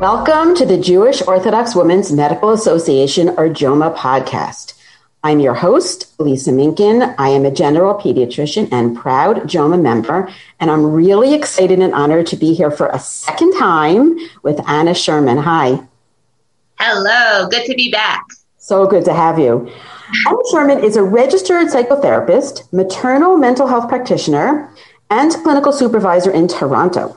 Welcome to the Jewish Orthodox Women's Medical Association or JOMA podcast. I'm your host, Lisa Minkin. I am a general pediatrician and proud JOMA member, and I'm really excited and honored to be here for a second time with Anna Sherman. Hi. Hello, good to be back. So good to have you. Anna Sherman is a registered psychotherapist, maternal mental health practitioner, and clinical supervisor in Toronto.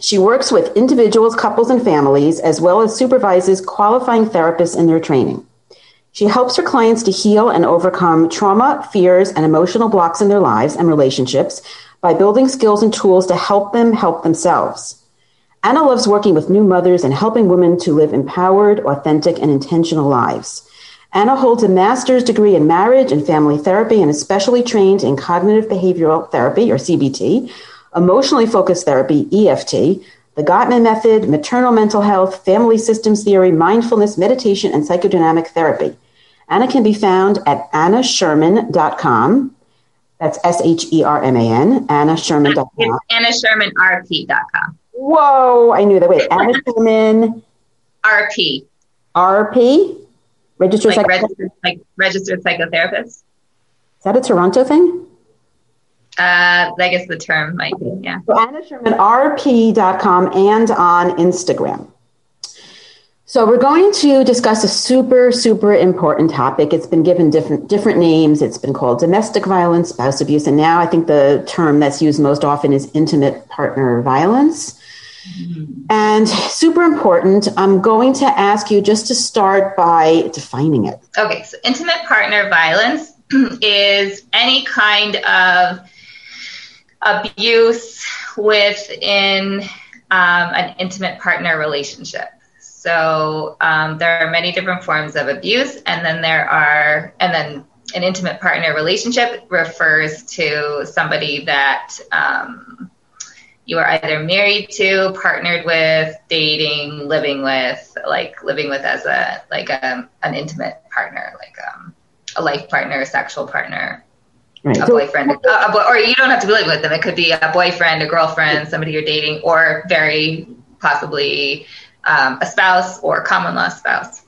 She works with individuals, couples, and families, as well as supervises qualifying therapists in their training. She helps her clients to heal and overcome trauma, fears, and emotional blocks in their lives and relationships by building skills and tools to help them help themselves. Anna loves working with new mothers and helping women to live empowered, authentic, and intentional lives. Anna holds a master's degree in marriage and family therapy and is specially trained in cognitive behavioral therapy, or CBT, emotionally focused therapy, EFT, the Gottman method, maternal mental health, family systems theory, mindfulness, meditation, and psychodynamic therapy. Anna can be found at annasherman.com. That's S H E R M A N, annasherman.com. It's annashermanrp.com. Whoa, I knew that. Wait, Anna Sherman. RP. RP? Registered, like psychotherapist? registered, like registered psychotherapist. Is that a Toronto thing? Uh, I guess the term might be, yeah. So Anna Sherman, rp.com and on Instagram. So we're going to discuss a super, super important topic. It's been given different different names. It's been called domestic violence, spouse abuse, and now I think the term that's used most often is intimate partner violence. And super important. I'm going to ask you just to start by defining it. Okay, so intimate partner violence is any kind of abuse within um, an intimate partner relationship. So um, there are many different forms of abuse, and then there are, and then an intimate partner relationship refers to somebody that um, you are either married to, partnered with, dating, living with, like living with as a like a, an intimate partner, like um, a life partner, a sexual partner, Right. a So- boyfriend, a, a boy, or you don't have to be living with them. It could be a boyfriend, a girlfriend, somebody you're dating, or very possibly um, a spouse or common law spouse.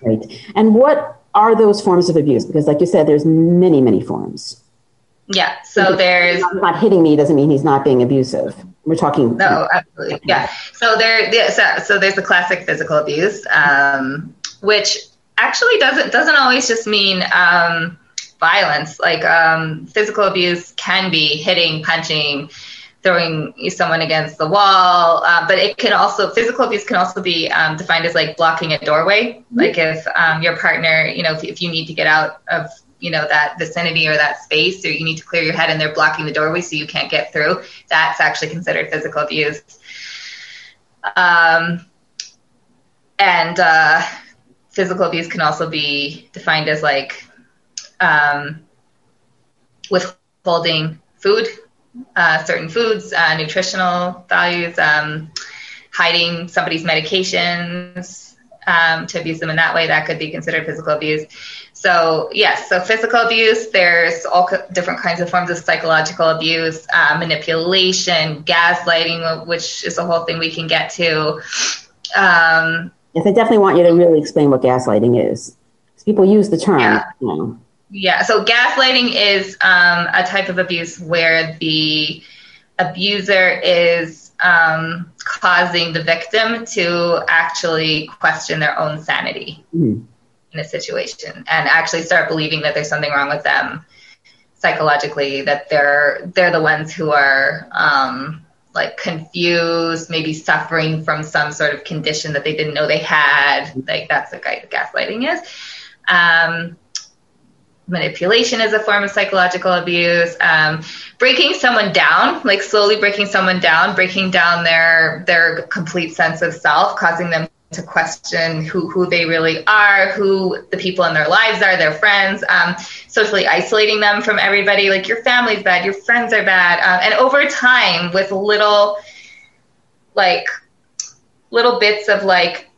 Right. And what are those forms of abuse? Because, like you said, there's many, many forms. Yeah. So there's He's not hitting me doesn't mean he's not being abusive. We're talking. no, absolutely, yeah. So there, yeah, so, so there's the classic physical abuse, um, which actually doesn't doesn't always just mean um, violence. Like um, physical abuse can be hitting, punching, throwing someone against the wall, uh, but it can also physical abuse can also be um, defined as like blocking a doorway. Like if um, your partner, you know, if, if you need to get out of you know that vicinity or that space, or you need to clear your head and they're blocking the doorway so you can't get through, that's actually considered physical abuse. Um, and uh, physical abuse can also be defined as like um, withholding food, uh, certain foods, uh, nutritional values, um, hiding somebody's medications um, to abuse them in that way. That could be considered physical abuse. So yes, so physical abuse. There's all co- different kinds of forms of psychological abuse, uh, manipulation, gaslighting, which is a whole thing we can get to. Um, Yes, I definitely want you to really explain what gaslighting is. People use the term. Yeah. You know. Yeah, so gaslighting is um, a type of abuse where the abuser is um, causing the victim to actually question their own sanity Mhm. in a situation and actually start believing that there's something wrong with them psychologically, that they're they're the ones who are um, like confused, maybe suffering from some sort of condition that they didn't know they had. Like that's what gas- gaslighting is. Um, manipulation is a form of psychological abuse um, breaking someone down like slowly breaking someone down breaking down their their complete sense of self causing them to question who, who they really are, who the people in their lives are, their friends, um, socially isolating them from everybody. Like your family's bad, your friends are bad. Um, and over time, with little, like, little bits of like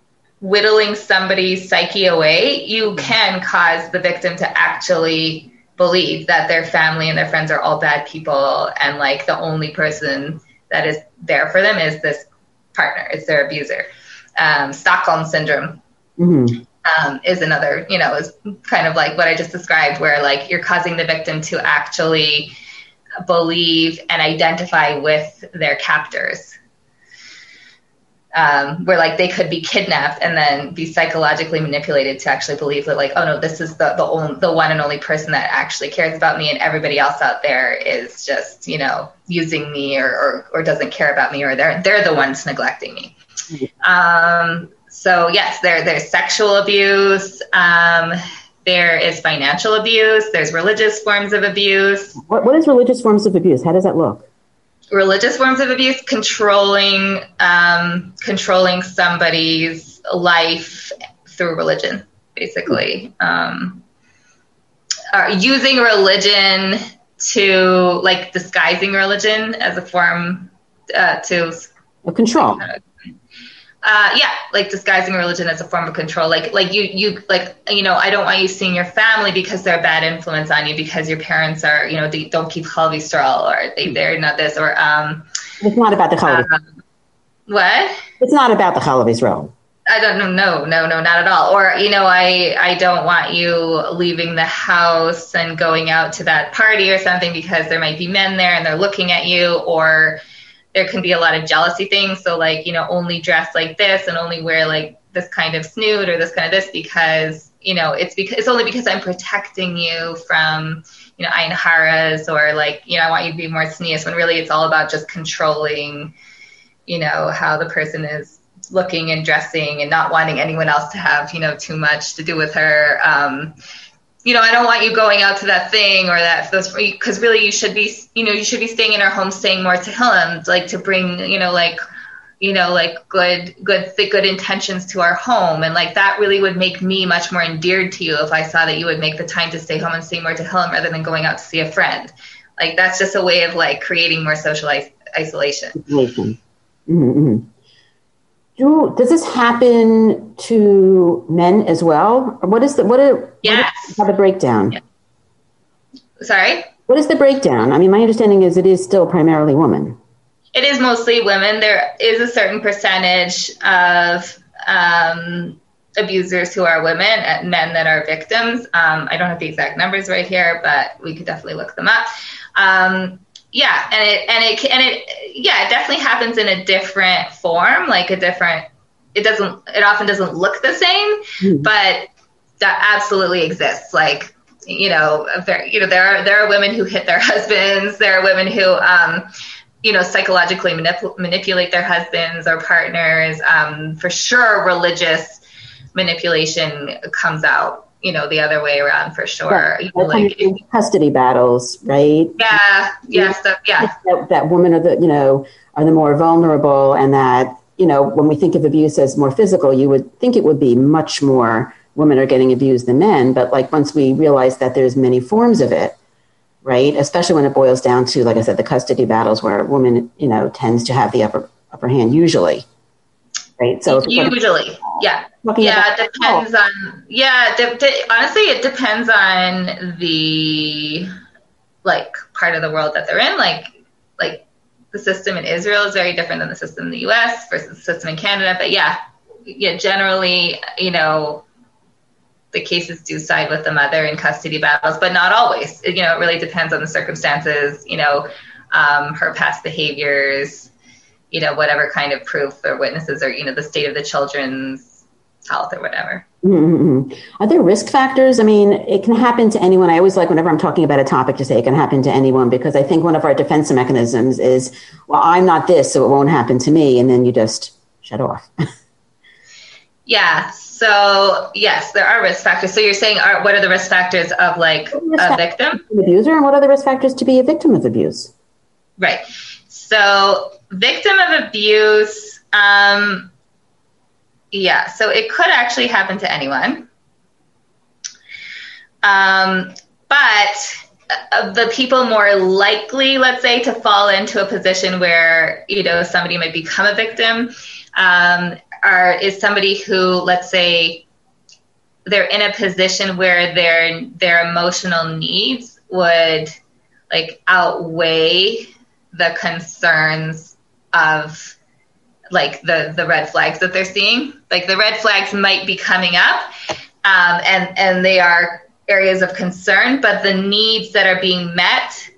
whittling somebody's psyche away, you can cause the victim to actually believe that their family and their friends are all bad people and like the only person that is there for them is this partner, it's their abuser. Um, Stockholm syndrome mm-hmm. um, is another, you know, is kind of like what I just described, where like you're causing the victim to actually believe and identify with their captors um, where like they could be kidnapped and then be psychologically manipulated to actually believe that like oh no this is the the, only, the one and only person that actually cares about me and everybody else out there is just you know using me or or, or doesn't care about me or they're they're the ones neglecting me. Um, so yes there there's sexual abuse. Um, there is financial abuse. There's religious forms of abuse. What, what is religious forms of abuse? How does that look religious forms of abuse, controlling um, controlling somebody's life through religion, basically. Um, uh, using religion to like disguising religion as a form uh, to control. Uh, yeah, like disguising religion as a form of control. Like, like you, you, like, you know, I don't want you seeing your family because they're a bad influence on you because your parents are, you know, they don't keep cholesterol or they, they're not this or, um, it's not about the Chalav. Um, what? It's not about the Chalav Israel. I don't know. No, no, no, not at all. Or, you know, I, I don't want you leaving the house and going out to that party or something because there might be men there and they're looking at you or, there can be a lot of jealousy things. So like, you know, only dress like this and only wear like this kind of snood or this kind of this because, you know, it's because it's only because I'm protecting you from, you know, Ayin Haras or like, you know, I want you to be more tznius when really it's all about just controlling, you know, how the person is looking and dressing and not wanting anyone else to have, you know, too much to do with her. Um, you know, I don't want you going out to that thing or that because really you should be, you know, you should be staying in our home, staying more Tehillim, like to bring, you know, like, you know, like good, good, good intentions to our home, and like that really would make me much more endeared to you if I saw that you would make the time to stay home and stay more Tehillim rather than going out to see a friend. Like that's just a way of like creating more social isolation. Isolation. Mm-hmm. Do, does this happen to men as well? Or what is the what are yes. what is, the breakdown? Yeah. Sorry. What is the breakdown? I mean, my understanding is it is still primarily women. It is mostly women. There is a certain percentage of um, abusers who are women and men that are victims. Um, I don't have the exact numbers right here, but we could definitely look them up. Um, yeah and it and it and it yeah it definitely happens in a different form like a different it doesn't it often doesn't look the same mm-hmm. but that absolutely exists like you know there you know there are there are women who hit their husbands there are women who um you know psychologically manip- manipulate their husbands or partners um for sure religious manipulation comes out you know the other way around for sure. You know, like custody battles, right? Yeah, yeah, so, yeah. That, that women are the you know are the more vulnerable, and that you know when we think of abuse as more physical, you would think it would be much more women are getting abused than men. But like once we realize that there's many forms of it, right? Especially when it boils down to, like I said, the custody battles where women you know tends to have the upper upper hand usually right? So usually, yeah, yeah, it depends on yeah. De- de- honestly, it depends on the like part of the world that they're in. Like like the system in Israel is very different than the system in the U.S. versus the system in Canada. But yeah, yeah, generally, you know, the cases do side with the mother in custody battles, but not always. You know, it really depends on the circumstances. You know, um, her past behaviors you know, whatever kind of proof or witnesses or, you know, the state of the children's health or whatever. Mm-hmm. Are there risk factors? I mean, it can happen to anyone. I always like whenever I'm talking about a topic to say it can happen to anyone because I think one of our defense mechanisms is, well, I'm not this, so it won't happen to me. And then you just shut off. yeah. So yes, there are risk factors. So you're saying, are, what are the risk factors of like a victim? Abuser, and what are the risk factors to be a victim of abuse? Right. So victim of abuse, um, yeah, so it could actually happen to anyone. Um, but of the people more likely, let's say, to fall into a position where you know somebody might become a victim, um, are is somebody who, let's say, they're in a position where their their emotional needs would like outweigh the concerns of like the the red flags that they're seeing. Like the red flags might be coming up, um, and and they are areas of concern, but the needs that are being met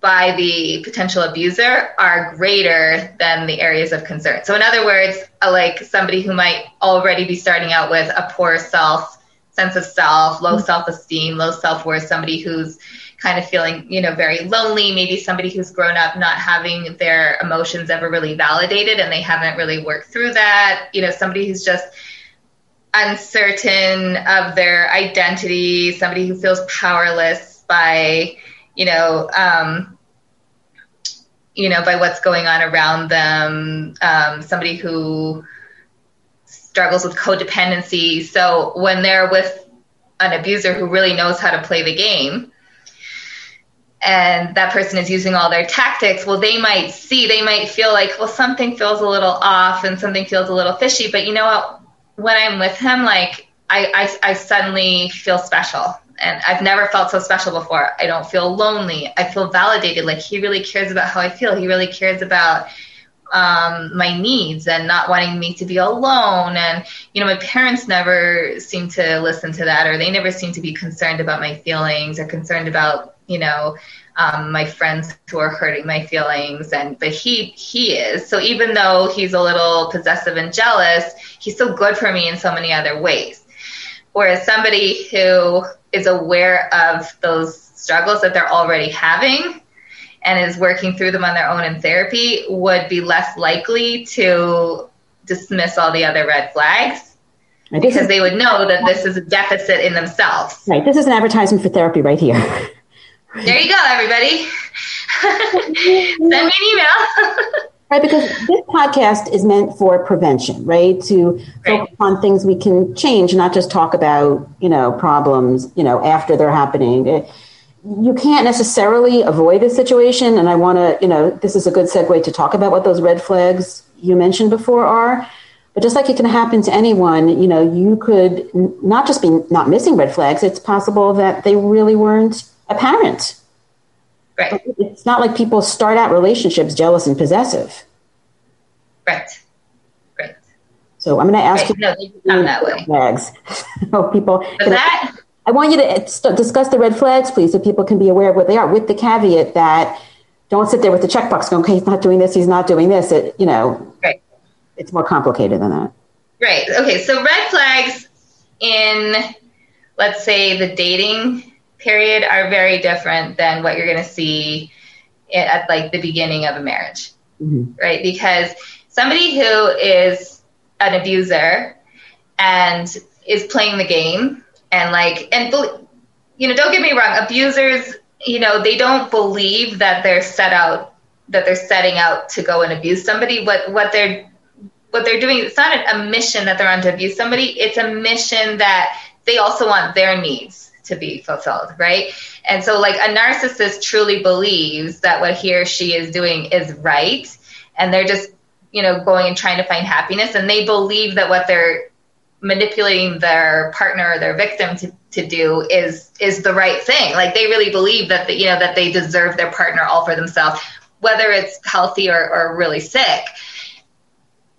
by the potential abuser are greater than the areas of concern. So, in other words, like somebody who might already be starting out with a poor self sense of self, low self esteem, low self worth, somebody who's kind of feeling, you know, very lonely, maybe somebody who's grown up not having their emotions ever really validated and they haven't really worked through that, you know, somebody who's just uncertain of their identity, somebody who feels powerless by, you know, um, you know, by what's going on around them, um, somebody who struggles with codependency. So when they're with an abuser who really knows how to play the game, and that person is using all their tactics, well, they might see, they might feel like, well, something feels a little off and something feels a little fishy. But you know what? when I'm with him, like I, I, I suddenly feel special. And I've never felt so special before. I don't feel lonely. I feel validated. Like he really cares about how I feel. He really cares about um, my needs and not wanting me to be alone. And, you know, my parents never seem to listen to that or they never seem to be concerned about my feelings or concerned about, you know, um, my friends who are hurting my feelings and but he he is so even though he's a little possessive and jealous he's so good for me in so many other ways whereas somebody who is aware of those struggles that they're already having and is working through them on their own in therapy would be less likely to dismiss all the other red flags right, because is, they would know that this is a deficit in themselves. Right. This is an advertisement for therapy right here. There you go, everybody. Send me an email. right, because this podcast is meant for prevention, right? To right. focus on things we can change, not just talk about, you know, problems, you know, after they're happening. You can't necessarily avoid a situation, and I want to, you know, this is a good segue to talk about what those red flags you mentioned before are. But just like it can happen to anyone, you know, you could not just be not missing red flags. It's possible that they really weren't apparent. Right. It's not like people start out relationships jealous and possessive. Right. Right. So I'm going to ask right. you. No, that way. Flags. so oh, people. that? I, I want you to discuss the red flags, please, so people can be aware of what they are, with the caveat that don't sit there with the checkbox going, okay, he's not doing this, he's not doing this. It, you know, right. it's more complicated than that. Right. Okay. So red flags in, let's say, the dating period are very different than what you're going to see at like the beginning of a marriage, mm-hmm. right? Because somebody who is an abuser and is playing the game and like and you know don't get me wrong abusers you know they don't believe that they're set out that they're setting out to go and abuse somebody what what they're what they're doing it's not a mission that they're on to abuse somebody it's a mission that they also want their needs to be fulfilled, right? And so, like, a narcissist truly believes that what he or she is doing is right, and they're just, you know, going and trying to find happiness, and they believe that what they're manipulating their partner or their victim to, to do is is the right thing. Like, they really believe that the, you know that they deserve their partner all for themselves, whether it's healthy or, or really sick.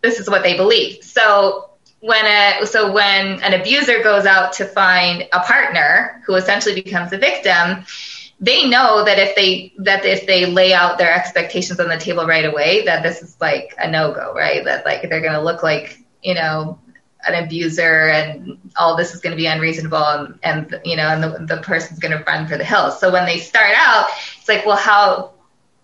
This is what they believe. So when a so when an abuser goes out to find a partner who essentially becomes a victim they know that if they that if they lay out their expectations on the table right away that this is like a no-go right? That like they're going to look like you know an abuser and all this is going to be unreasonable and, and you know and the, the person's going to run for the hills. So when they start out it's like well how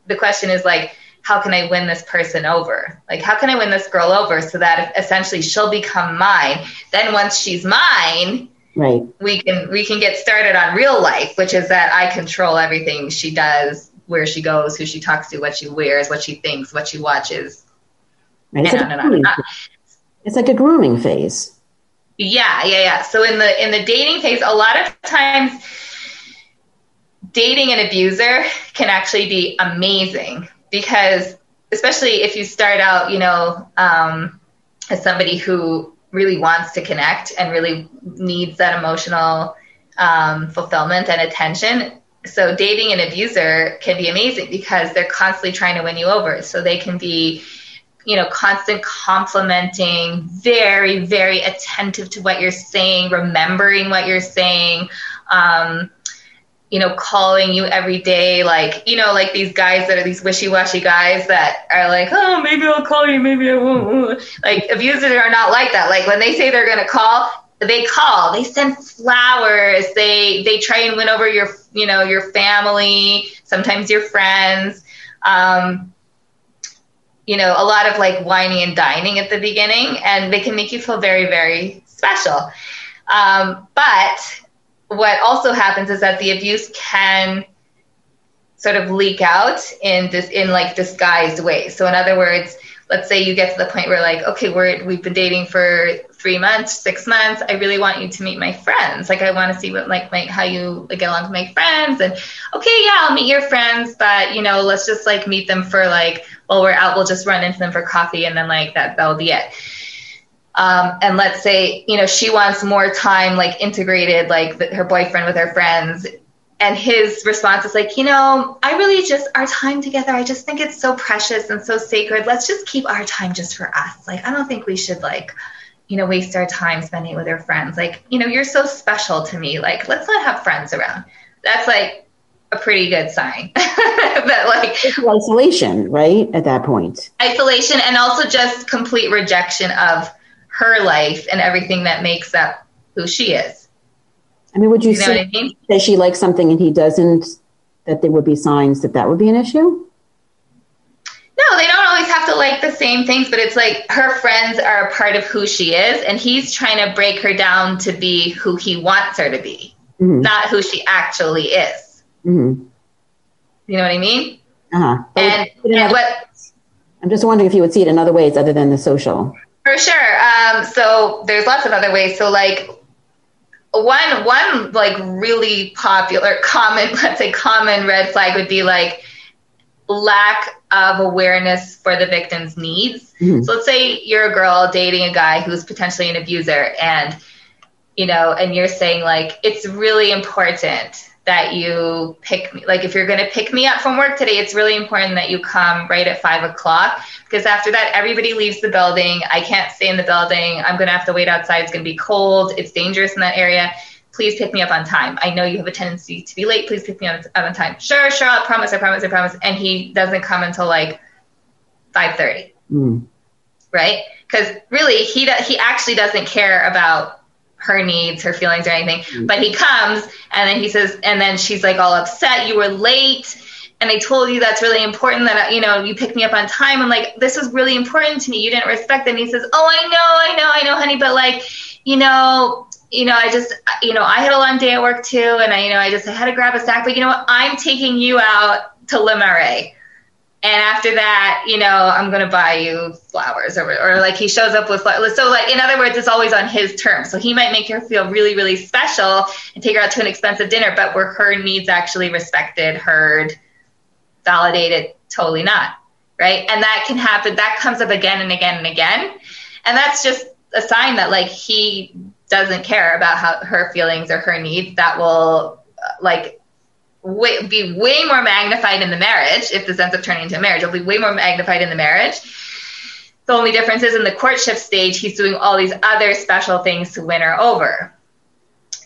the question is like how can I win this person over? Like, how can I win this girl over so that essentially she'll become mine? Then once she's mine, right, we can we can get started on real life, which is that I control everything she does, where she goes, who she talks to, what she wears, what she thinks, what she watches, right. and, on and on and on. It's like a grooming phase. Yeah, yeah, yeah. So in the in the dating phase, a lot of times dating an abuser can actually be amazing because especially if you start out, you know, um, as somebody who really wants to connect and really needs that emotional um, fulfillment and attention. So dating an abuser can be amazing because they're constantly trying to win you over. So they can be, you know, constant complimenting, very, very attentive to what you're saying, remembering what you're saying. Um, you know, calling you every day, like, you know, like these guys that are these wishy washy guys that are like, oh, maybe I'll call you, maybe I won't. Like, abusers are not like that. Like, when they say they're going to call, they call, they send flowers, they, they try and win over your, you know, your family, sometimes your friends. Um, you know, a lot of like wining and dining at the beginning, and they can make you feel very, very special. Um, but what also happens is that the abuse can sort of leak out in this in like disguised ways. So in other words, let's say you get to the point where like, okay, we're we've been dating for three months, six months. I really want you to meet my friends. Like I want to see what like my how you get along with my friends. And okay, yeah, I'll meet your friends, but you know, let's just like meet them for like while we're out, we'll just run into them for coffee and then like that that'll be it. Um, and let's say you know she wants more time like integrated like the, her boyfriend with her friends. And his response is like you know i really just our time together i just think it's so precious and so sacred. Let's just keep our time just for us. Like i don't think we should like you know waste our time spending with our friends. Like you know you're so special to me. Like let's not have friends around. That's like a pretty good sign. That like isolation right at that point. Isolation and also just complete rejection of her life and everything that makes up who she is. I mean, would you, you know say I mean? that she likes something and he doesn't, that there would be signs that that would be an issue? No, they don't always have to like the same things, but it's like her friends are a part of who she is, and he's trying to break her down to be who he wants her to be, mm-hmm. not who she actually is. Mm-hmm. You know what I mean? Uh huh. And, and what? I'm just wondering if you would see it in other ways other than the social. For sure. Um, so there's lots of other ways. So like one one like really popular common let's say common red flag would be like lack of awareness for the victim's needs. Mm-hmm. So let's say you're a girl dating a guy who's potentially an abuser and you know and you're saying like it's really important that you pick me. Like if you're going to pick me up from work today, it's really important that you come right at five o'clock because after that, everybody leaves the building. I can't stay in the building. I'm going to have to wait outside. It's going to be cold. It's dangerous in that area. Please pick me up on time. I know you have a tendency to be late. Please pick me up on time. Sure, sure. I promise. I promise. I promise. And he doesn't come until like five thirty. Mm. Right? Because really, he he actually doesn't care about her needs, her feelings, or anything. Mm-hmm. But he comes and then he says, and then she's like all upset. You were late. And I told you that's really important that, you know, you picked me up on time. I'm like, this was really important to me. You didn't respect it. And he says, oh, I know, I know, I know, honey. But like, you know, you know, I just, you know, I had a long day at work too. And I, you know, I just I had to grab a snack. But you know what? I'm taking you out to Le Marais and after that, you know, I'm going to buy you flowers or, or like he shows up with flowers. So like, in other words, it's always on his terms. So he might make her feel really, really special and take her out to an expensive dinner, but were her needs actually respected, heard, validated? Totally not. Right. And that can happen. That comes up again and again and again. And that's just a sign that like he doesn't care about how her feelings or her needs that will uh, like way, be way more magnified in the marriage if this ends up turning into a marriage. It'll be way more magnified in the marriage. The only difference is in the courtship stage, he's doing all these other special things to win her over.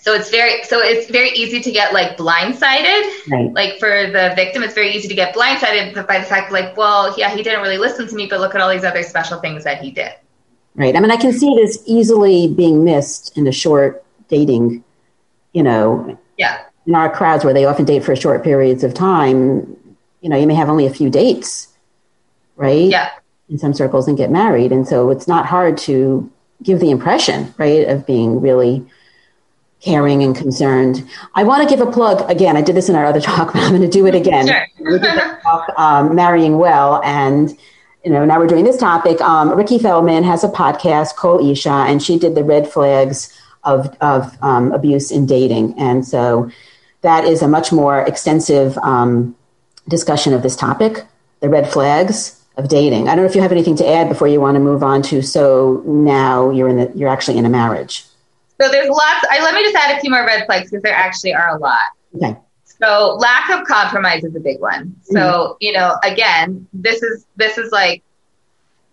So it's very so it's very easy to get like blindsided. Right. Like for the victim, it's very easy to get blindsided by the fact like, well, yeah, he didn't really listen to me, but look at all these other special things that he did. Right. I mean, I can see this easily being missed in a short dating, you know. Yeah in our crowds where they often date for short periods of time, you know, you may have only a few dates, right? Yeah. In some circles and get married. And so it's not hard to give the impression, right, of being really caring and concerned. I want to give a plug again. I did this in our other talk, but I'm going to do it again. Sure. talk, um, marrying well, and you know, now we're doing this topic. Um, Rikki Feldman has a podcast called Isha, and she did the red flags of, of um, abuse in dating. And so that is a much more extensive um, discussion of this topic, the red flags of dating. I don't know if you have anything to add before you want to move on to so now you're in the, you're actually in a marriage. So there's lots. I let me just add a few more red flags because there actually are a lot. Okay. So lack of compromise is a big one. So mm-hmm. you know, again, this is this is like,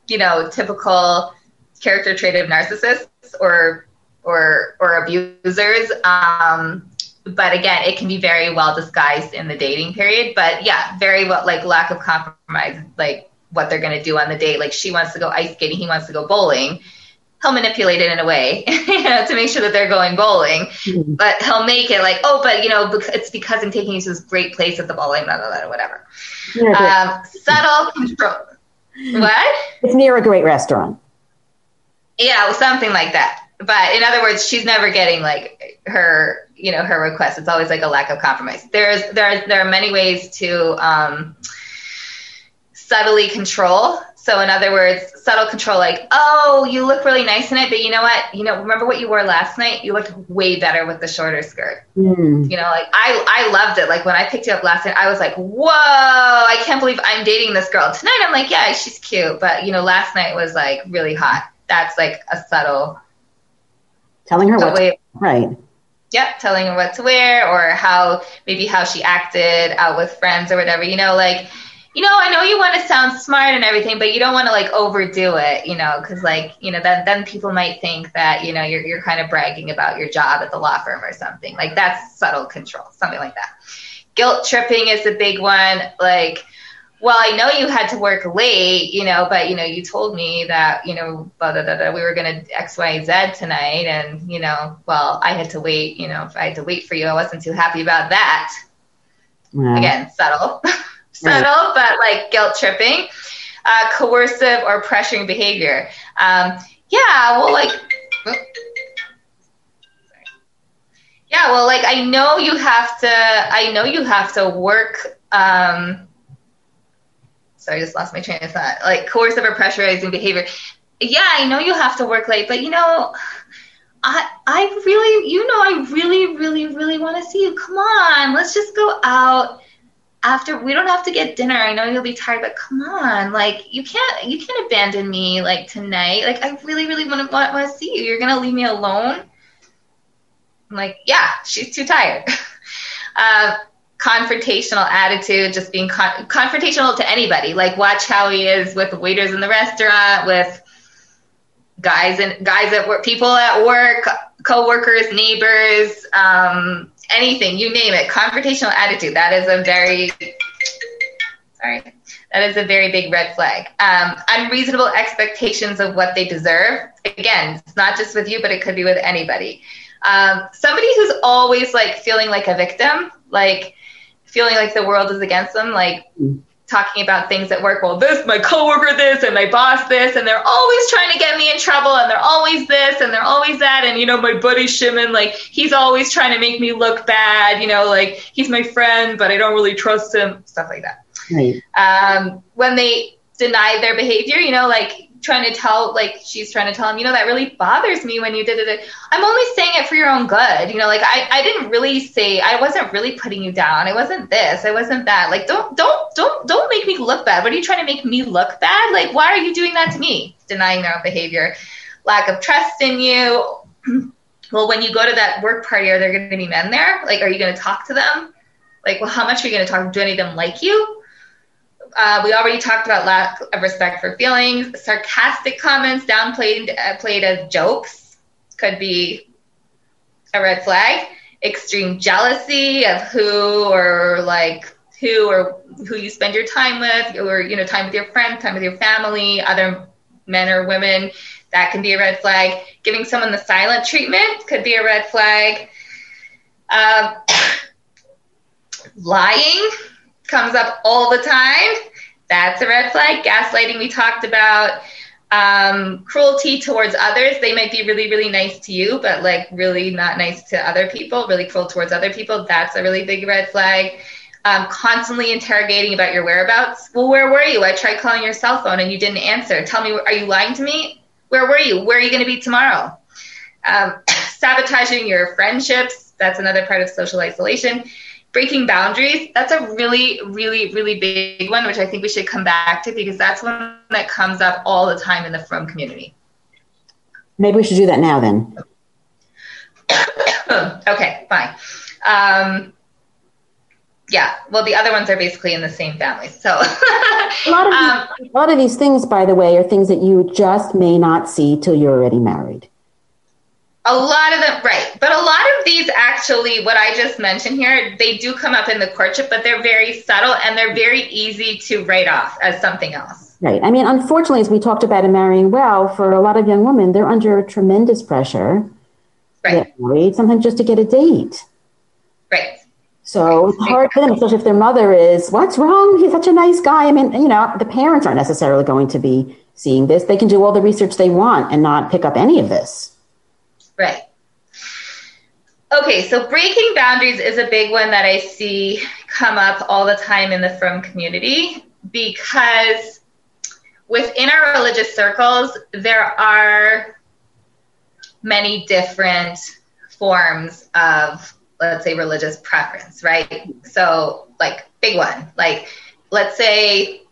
you know, typical character trait of narcissists or or or abusers. Um, but again, it can be very well disguised in the dating period. But yeah, very well like lack of compromise, like what they're going to do on the date. Like she wants to go ice skating, he wants to go bowling. He'll manipulate it in a way, you know, to make sure that they're going bowling. Mm-hmm. But he'll make it like, oh, but you know, it's because I'm taking you to this great place at the bowling, blah blah blah, whatever. Um, subtle control. What? It's near a great restaurant. Yeah, something like that. But in other words, she's never getting like her, you know, her request. It's always like a lack of compromise. There's there are, there are many ways to um, subtly control. So in other words, subtle control, like, oh, you look really nice in it, but you know what? You know, remember what you wore last night? You looked way better with the shorter skirt. Mm. You know, like I, I loved it. Like when I picked you up last night, I was like, whoa, I can't believe I'm dating this girl. Tonight, I'm like, yeah, she's cute, but you know, last night was like really hot. That's like a subtle. Telling her what, way, right? Yep, telling her what to wear or how maybe how she acted out with friends or whatever. You know, like you know, I know you want to sound smart and everything, but you don't want to like overdo it, you know, because like, you know, then then people might think that you know you're you're kind of bragging about your job at the law firm or something. Like that's subtle control, something like that. Guilt tripping is a big one. Like, well, I know you had to work late, you know, but you know, you told me that you know, blah, blah, blah, we were gonna X, Y, Z tonight, and you know, well, I had to wait. You know, if I had to wait for you, I wasn't too happy about that. Again, subtle. subtle, but like guilt tripping, uh, coercive or pressuring behavior. Um, yeah, well, like, yeah, well, like I know you have to. I know you have to work. Um, sorry, I just lost my train of thought. Like coercive or pressurizing behavior. Yeah, I know you have to work late, but you know. I, I really, you know, I really, really, really want to see you. Come on, let's just go out after we don't have to get dinner. I know you'll be tired, but come on, like you can't you can't abandon me like tonight. Like I really really want to want to see you. You're gonna leave me alone. I'm like, yeah, she's too tired. uh, confrontational attitude, just being con- confrontational to anybody. Like watch how he is with waiters in the restaurant, with guys and guys at work, people at work, coworkers, neighbors. Um, anything, you name it, confrontational attitude. That is a very sorry. That is a very big red flag. Um, unreasonable expectations of what they deserve. Again, it's not just with you, but it could be with anybody. Um, somebody who's always like feeling like a victim, like feeling like the world is against them, like talking about things at work. Well, this, my coworker, this, and my boss, this, and they're always trying to get me in trouble, and they're always this, and they're always that, and you know, my buddy Shimon, like he's always trying to make me look bad. You know, like he's my friend, but I don't really trust him. Stuff like that. Right. Um, when they deny their behavior, you know, like trying to tell, like she's trying to tell him, you know, that really bothers me when you did it. I'm only saying it for your own good. You know, like I, I didn't really say, I wasn't really putting you down. I wasn't this, I wasn't that. Like, don't, don't, don't, don't make me look bad. What are you trying to make me look bad? Like, why are you doing that to me? Denying their own behavior, lack of trust in you. well, when you go to that work party, are there going to be men there? Like, are you going to talk to them? Like, well, how much are you going to talk? To? Do any of them like you? Uh, we already talked about lack of respect for feelings. Sarcastic comments, downplayed uh, played as jokes, could be a red flag. Extreme jealousy of who or like who or who you spend your time with, or you know, time with your friends, time with your family, other men or women. That can be a red flag. Giving someone the silent treatment could be a red flag. Um, lying comes up all the time. That's a red flag. Gaslighting, we talked about. Um, cruelty towards others. They might be really, really nice to you, but like really not nice to other people, really cruel towards other people. That's a really big red flag. um, constantly interrogating about your whereabouts. Well, where were you? I tried calling your cell phone and you didn't answer. Tell me, are you lying to me? Where were you? Where are you going to be tomorrow? Um, sabotaging your friendships. That's another part of social isolation. Breaking boundaries. That's a really, really, really big one, which I think we should come back to because that's one that comes up all the time in the frum community. Maybe we should do that now then. okay, fine. Um, yeah, well, the other ones are basically in the same family. So a, lot of these, um, a lot of these things, by the way, are things that you just may not see till you're already married. A lot of them, right. But a lot of these actually, what I just mentioned here, they do come up in the courtship, but they're very subtle and they're very easy to write off as something else. Right. I mean, unfortunately, as we talked about in Marrying Well, for a lot of young women, they're under tremendous pressure. Right. Married, sometimes just to get a date. Right. So it's hard for them, especially if their mother is, what's wrong? He's such a nice guy. I mean, you know, the parents aren't necessarily going to be seeing this. They can do all the research they want and not pick up any of this. Right. Okay, so breaking boundaries is a big one that I see come up all the time in the frum community because within our religious circles, there are many different forms of, let's say, religious preference, right? So, like, big one, like, let's say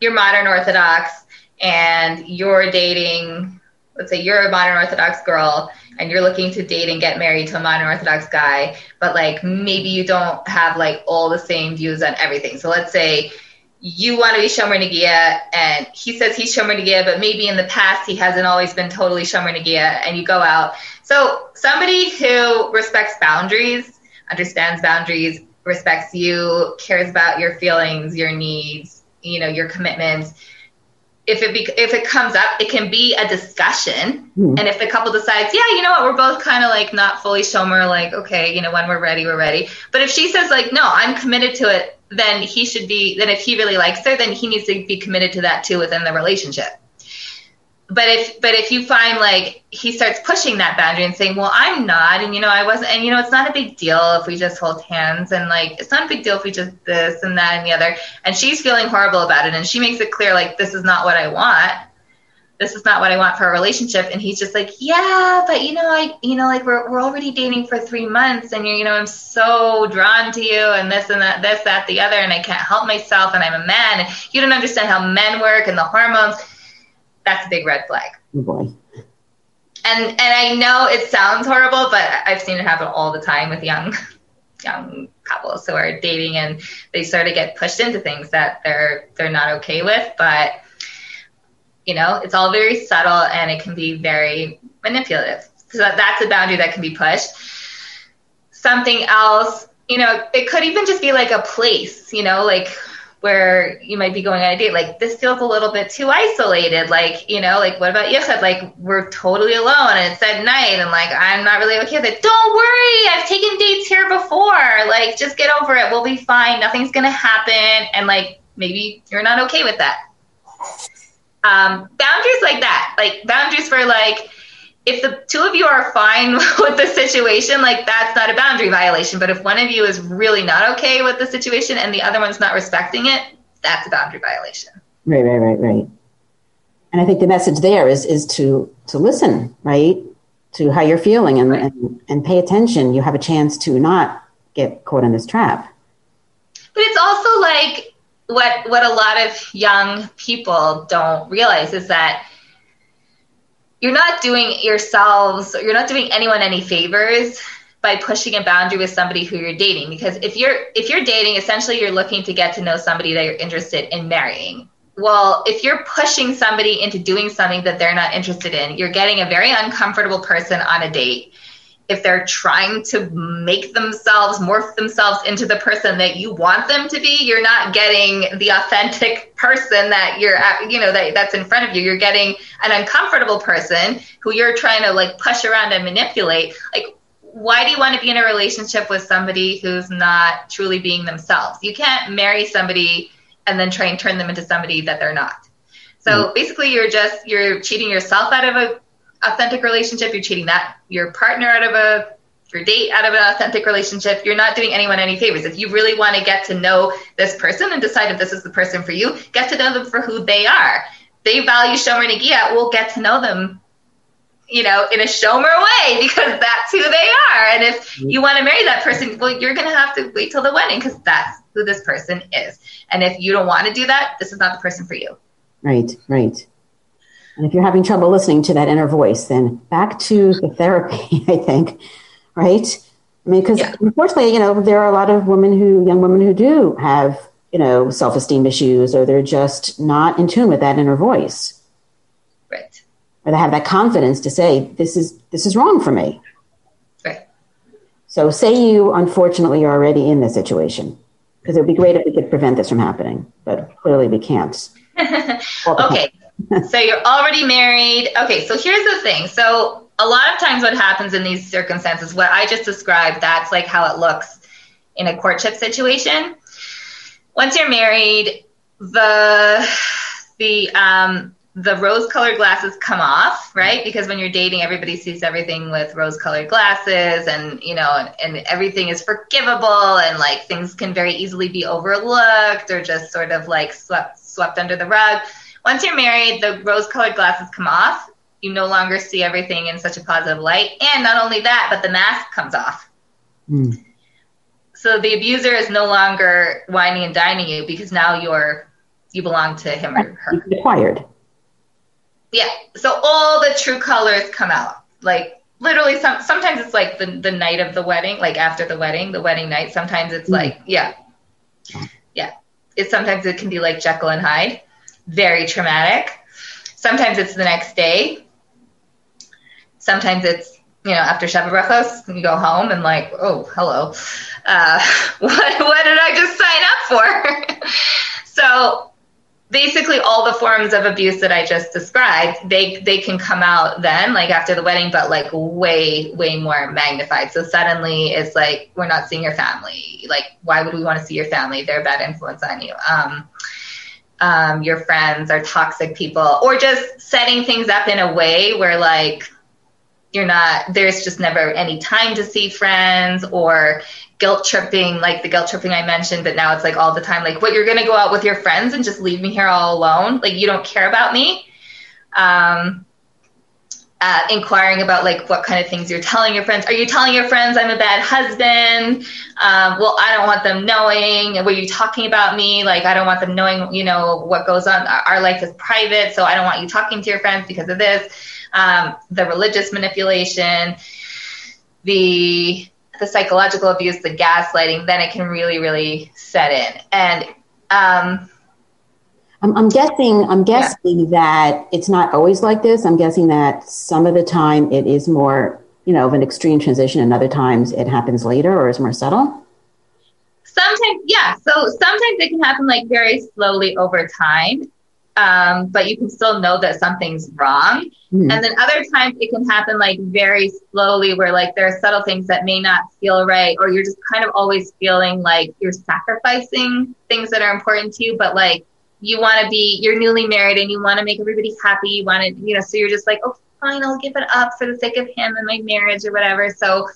you're modern Orthodox and you're dating let's say you're a modern Orthodox girl and you're looking to date and get married to a modern Orthodox guy, but like maybe you don't have like all the same views on everything. So let's say you want to be Shomer Negia and he says he's Shomer Negia, but maybe in the past he hasn't always been totally Shomer Negia and you go out. So somebody who respects boundaries, understands boundaries, respects you, cares about your feelings, your needs, you know, your commitments if it be, if it comes up, it can be a discussion. Mm-hmm. And if the couple decides, yeah, you know what, we're both kind of like not fully shomer, like okay, you know, when we're ready, we're ready. But if she says like, no, I'm committed to it, then he should be. Then if he really likes her, then he needs to be committed to that too within the relationship but if but if you find like he starts pushing that boundary and saying well i'm not and you know i wasn't and you know it's not a big deal if we just hold hands and like it's not a big deal if we just this and that and the other. And she's feeling horrible about it and she makes it clear like this is not what i want. This is not what i want for a relationship. And he's just like yeah but you know i you know like we're, we're already dating for three months and you you know i'm so drawn to you and this and that this that the other and i can't help myself and i'm a man. And you don't understand how men work and the hormones that's a big red flag. Oh boy. And and I know it sounds horrible, but I've seen it happen all the time with young young couples who are dating and they sort of get pushed into things that they're they're not okay with, but you know, it's all very subtle and it can be very manipulative. So that's a boundary that can be pushed. Something else, you know, it could even just be like a place, you know, like where you might be going on a date, like this feels a little bit too isolated. Like, you know, like what about you said? Like we're totally alone and it's at night and like I'm not really okay with it. Don't worry, I've taken dates here before. Like just get over it. We'll be fine. Nothing's gonna happen. And like maybe you're not okay with that. Um, boundaries like that, like boundaries for like if the two of you are fine with the situation, like that's not a boundary violation. But if one of you is really not okay with the situation and the other one's not respecting it, that's a boundary violation. Right, right, right, right. And I think the message there is is to to listen, right, to how you're feeling and, right. and, and pay attention. You have a chance to not get caught in this trap. But it's also like what what a lot of young people don't realize is that you're not doing yourselves, you're not doing anyone any favors by pushing a boundary with somebody who you're dating. Because if you're if you're dating essentially you're looking to get to know somebody that you're interested in marrying. Well if you're pushing somebody into doing something that they're not interested in you're getting a very uncomfortable person on a date if they're trying to make themselves morph themselves into the person that you want them to be you're not getting the authentic person that you're at, you know that that's in front of you. You're getting an uncomfortable person who you're trying to like push around and manipulate. Like why do you want to be in a relationship with somebody who's not truly being themselves? You can't marry somebody and then try and turn them into somebody that they're not. So mm. basically you're just you're cheating yourself out of a authentic relationship, you're cheating that your partner out of a your date out of an authentic relationship, you're not doing anyone any favors. If you really want to get to know this person and decide if this is the person for you, get to know them for who they are. They value Shomer Negia, we'll get to know them, you know, in a Shomer way because that's who they are. And if you want to marry that person, well, you're going to have to wait till the wedding because that's who this person is. And if you don't want to do that, this is not the person for you. Right, right. And if you're having trouble listening to that inner voice, then back to the therapy, I think, right? I mean, because yeah. unfortunately, you know, there are a lot of women who, young women who do have, you know, self esteem issues or they're just not in tune with that inner voice. Right. Or they have that confidence to say, this is, this is wrong for me. Right. So say you unfortunately are already in this situation, because it would be great if we could prevent this from happening, but clearly we can't. okay so you're already married. Okay, so here's the thing. So a lot of times what happens in these circumstances, what I just described, that's like how it looks in a courtship situation. Once you're married, the the um, the rose colored glasses come off, right? Because when you're dating, everybody sees everything with rose colored glasses and, you know, and, and, everything is forgivable and like things can very easily be overlooked or just sort of like swept, swept under the rug. Once you're married, the rose colored glasses come off. You no longer see everything in such a positive light. And not only that, but the mask comes off. Mm. So the abuser is no longer wining and dining you because now you're you belong to him or her. Acquired. Yeah. So all the true colors come out. Like literally some sometimes it's like the, the night of the wedding, like after the wedding, the wedding night. Sometimes it's mm. like, yeah. Yeah. It sometimes it can be like Jekyll and Hyde very traumatic. Sometimes it's the next day. Sometimes it's, you know, after Sheva Brachos, you go home and like, oh, hello. Uh, what, what did I just sign up for? so basically all the forms of abuse that I just described, they they can come out then, like after the wedding, but like way way more magnified. So suddenly it's like we're not seeing your family. Like why would we want to see your family? They're a bad influence on you. Um, um, your friends are toxic people, or just setting things up in a way where like you're not there's just never any time to see friends or guilt tripping like the guilt tripping i mentioned but now it's like all the time like what you're gonna go out with your friends and just leave me here all alone? Like you don't care about me? Um, uh, inquiring about like what kind of things you're telling your friends. Are you telling your friends I'm a bad husband? Um, well, I don't want them knowing. Were you talking about me? Like, I don't want them knowing, you know, what goes on. Our life is private, so I don't want you talking to your friends because of this. Um, the religious manipulation, the the psychological abuse, the gaslighting, then it can really, really set in. And um, I'm, I'm guessing. I'm guessing yeah. that it's not always like this. I'm guessing that some of the time it is more, you know, of an extreme transition, and other times it happens later or is more subtle. Sometimes, yeah. So sometimes it can happen like very slowly over time, um, but you can still know that something's wrong. Mm-hmm. And then other times it can happen like very slowly, where like there are subtle things that may not feel right, or you're just kind of always feeling like you're sacrificing things that are important to you, but like you want to be you're newly married and you want to make everybody happy you want to you know so you're just like oh fine i'll give it up for the sake of him and my marriage or whatever. So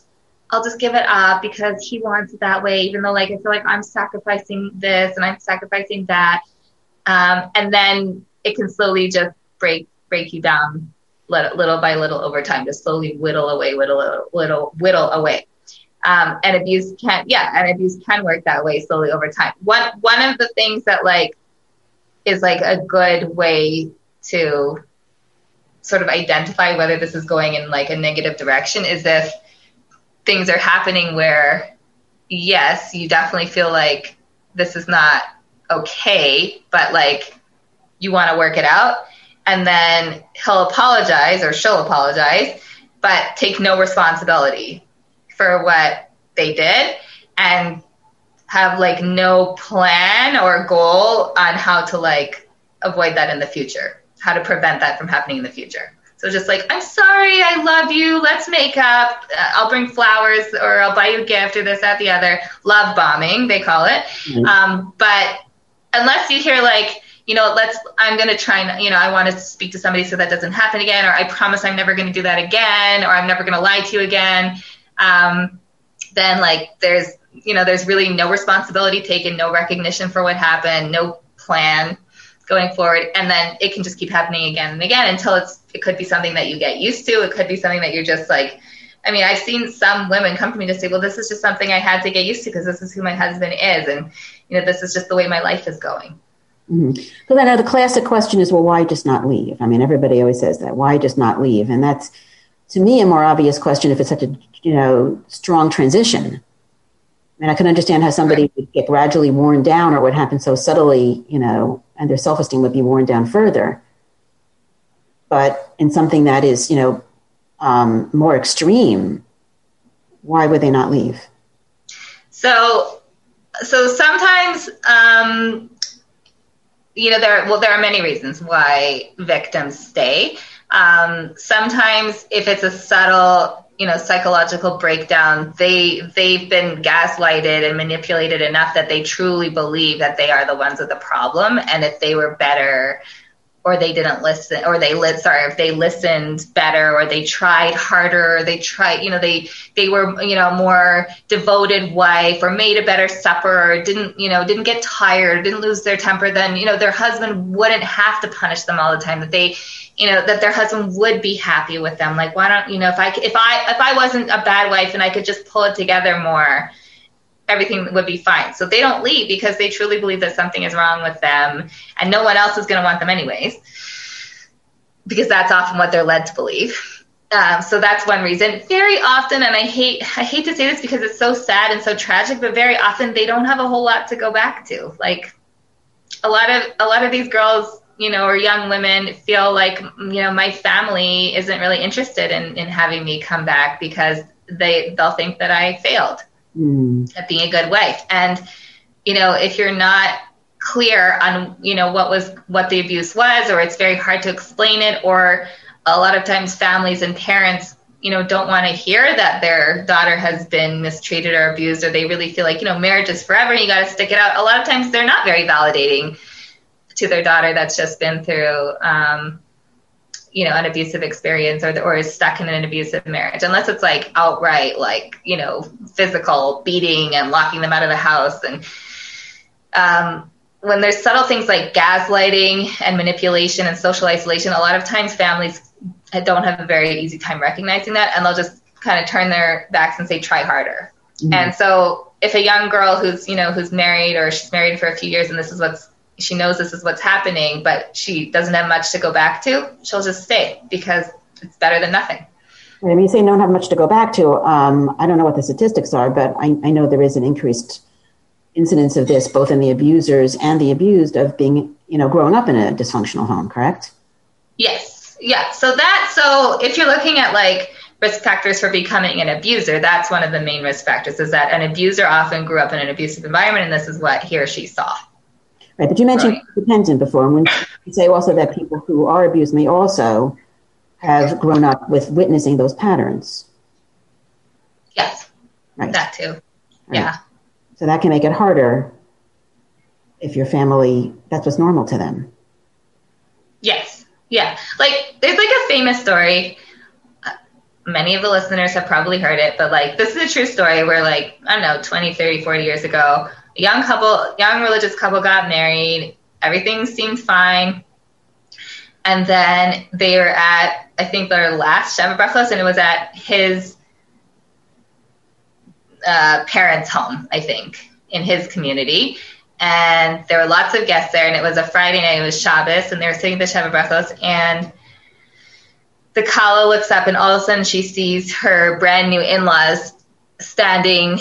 i'll just give it up because he wants it that way even though like i feel like i'm sacrificing this and i'm sacrificing that. Um, and then it can slowly just break break you down little, by little over time just slowly whittle away whittle whittle whittle away. Um, and abuse can yeah and abuse can work that way slowly over time. One one of the things that like is like a good way to sort of identify whether this is going in like a negative direction is if things are happening where yes you definitely feel like this is not okay but like you want to work it out and then he'll apologize or she'll apologize but take no responsibility for what they did and have like no plan or goal on how to like avoid that in the future, how to prevent that from happening in the future. So just like, I'm sorry, I love you, let's make up, uh, I'll bring flowers or I'll buy you a gift or this, that, the other. Love bombing, they call it. Mm-hmm. Um, but unless you hear like, you know, let's, I'm going to try and, you know, I want to speak to somebody so that doesn't happen again, or I promise I'm never going to do that again, or I'm never going to lie to you again. um, then like there's you know there's really no responsibility taken, no recognition for what happened, no plan going forward, and then it can just keep happening again and again until it's it could be something that you get used to. It could be something that you're just like. I mean, I've seen some women come to me to say, "Well, this is just something I had to get used to because this is who my husband is, and you know, this is just the way my life is going." Mm-hmm. Because I know the classic question is, well, why just not leave? I mean, everybody always says that. Why just not leave? And that's, to me, a more obvious question if it's such a you know strong transition. I mean, I can understand how somebody would get gradually worn down, or would happen so subtly, you know, and their self esteem would be worn down further. But in something that is, you know, um, more extreme, why would they not leave? So, so sometimes um, you know, there well, there are many reasons why victims stay. Um, sometimes, if it's a subtle, you know, psychological breakdown, they they've been gaslighted and manipulated enough that they truly believe that they are the ones with the problem, and if they were better or they didn't listen or they lit sorry if they listened better or they tried harder they tried you know they they were you know more devoted wife or made a better supper or didn't you know didn't get tired didn't lose their temper then you know their husband wouldn't have to punish them all the time that they you know that their husband would be happy with them. Like why don't you know if i if i if i wasn't a bad wife and i could just pull it together more everything would be fine. So they don't leave because they truly believe that something is wrong with them and no one else is going to want them anyways. Because that's often what they're led to believe. Um, so that's one reason. Very often, and I hate I hate to say this because it's so sad and so tragic, but very often they don't have a whole lot to go back to. Like a lot of a lot of these girls, you know, or young women feel like you know my family isn't really interested in in having me come back because they they'll think that I failed mm. at being a good wife. And, you know, if you're not clear on, you know, what was, what the abuse was, or it's very hard to explain it, or a lot of times families and parents, you know, don't want to hear that their daughter has been mistreated or abused, or they really feel like, you know, marriage is forever and you got to stick it out. A lot of times they're not very validating to their daughter that's just been through, um, you know, an abusive experience or, or is stuck in an abusive marriage, unless it's like outright, like, you know, physical beating and locking them out of the house. And um, when there's subtle things like gaslighting and manipulation and social isolation, a lot of times families don't have a very easy time recognizing that and they'll just kind of turn their backs and say, try harder. Mm-hmm. And so if a young girl who's, you know, who's married or she's married for a few years and this is what's she knows this is what's happening, but she doesn't have much to go back to, she'll just stay because it's better than nothing. I mean, you say don't have much to go back to. Um, I don't know what the statistics are, but I, I know there is an increased incidence of this, both in the abusers and the abused, of being, you know, growing up in a dysfunctional home. Correct? Yes. Yeah. So that. So if you're looking at like risk factors for becoming an abuser, that's one of the main risk factors. Is that an abuser often grew up in an abusive environment, and this is what he or she saw. Right, but you mentioned right. dependent before, and when you say also that people who are abused may also have grown up with witnessing those patterns. Yes, right. that too. Right. Yeah. So that can make it harder if your family that's what's normal to them. Yes. Yeah. Like there's like a famous story. Uh, many of the listeners have probably heard it, but like this is a true story where like, I don't know, 20, 30, 40 years ago, young couple, young religious couple got married. Everything seemed fine. And then they were at, I think, their last Sheva Brachos, and it was at his uh, parents' home, I think, in his community. And there were lots of guests there, and it was a Friday night. It was Shabbos, and they were sitting at the Sheva Brachos, and the Kala looks up, and all of a sudden she sees her brand new in-laws standing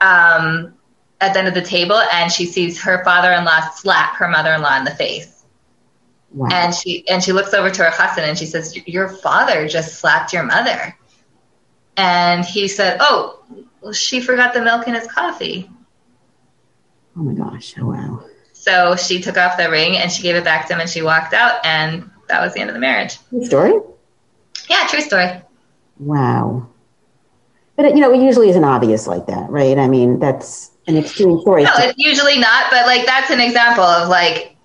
um, at the end of the table and she sees her father-in-law slap her mother-in-law in the face. Wow. And she and she looks over to her husband and she says, "Your father just slapped your mother." And he said, "Oh, well, she forgot the milk in his coffee." Oh my gosh! Oh wow! So she took off the ring and she gave it back to him and she walked out and that was the end of the marriage. True story. Yeah, true story. Wow. But you know, it usually isn't obvious like that, right? I mean, that's an extreme story. No, it's usually not, but like that's an example of like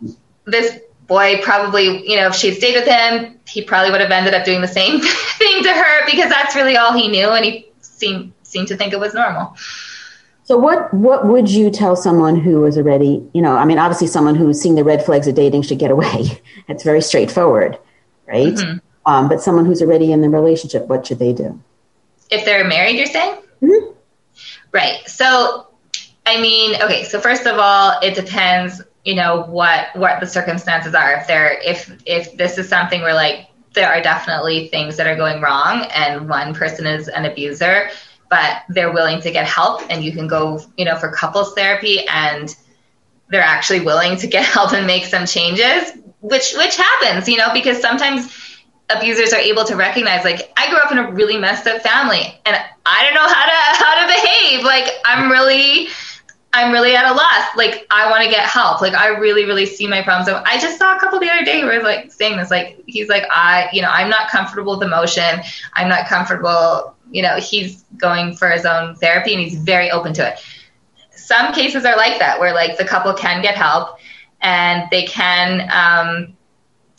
this boy probably, you know, if she'd stayed with him, he probably would have ended up doing the same thing to her because that's really all he knew and he seemed seemed to think it was normal. So what what would you tell someone who is already, you know, I mean, obviously someone who's seeing the red flags of dating should get away. It's very straightforward, right? Mm-hmm. Um, but someone who's already in the relationship, what should they do? If they're married, you're saying? Mm-hmm. Right. So, I mean, okay. So first of all, it depends. You know what what the circumstances are. If they're if if this is something where like there are definitely things that are going wrong, and one person is an abuser, but they're willing to get help, and you can go, you know, for couples therapy, and they're actually willing to get help and make some changes, which which happens, you know, because sometimes abusers are able to recognize like I grew up in a really messed up family and I don't know how to how to behave. Like I'm really I'm really at a loss. Like I want to get help. Like I really, really see my problems. So I just saw a couple the other day where like saying this, like he's like, I, you know, I'm not comfortable with emotion. I'm not comfortable, you know, he's going for his own therapy and he's very open to it. Some cases are like that where like the couple can get help and they can um,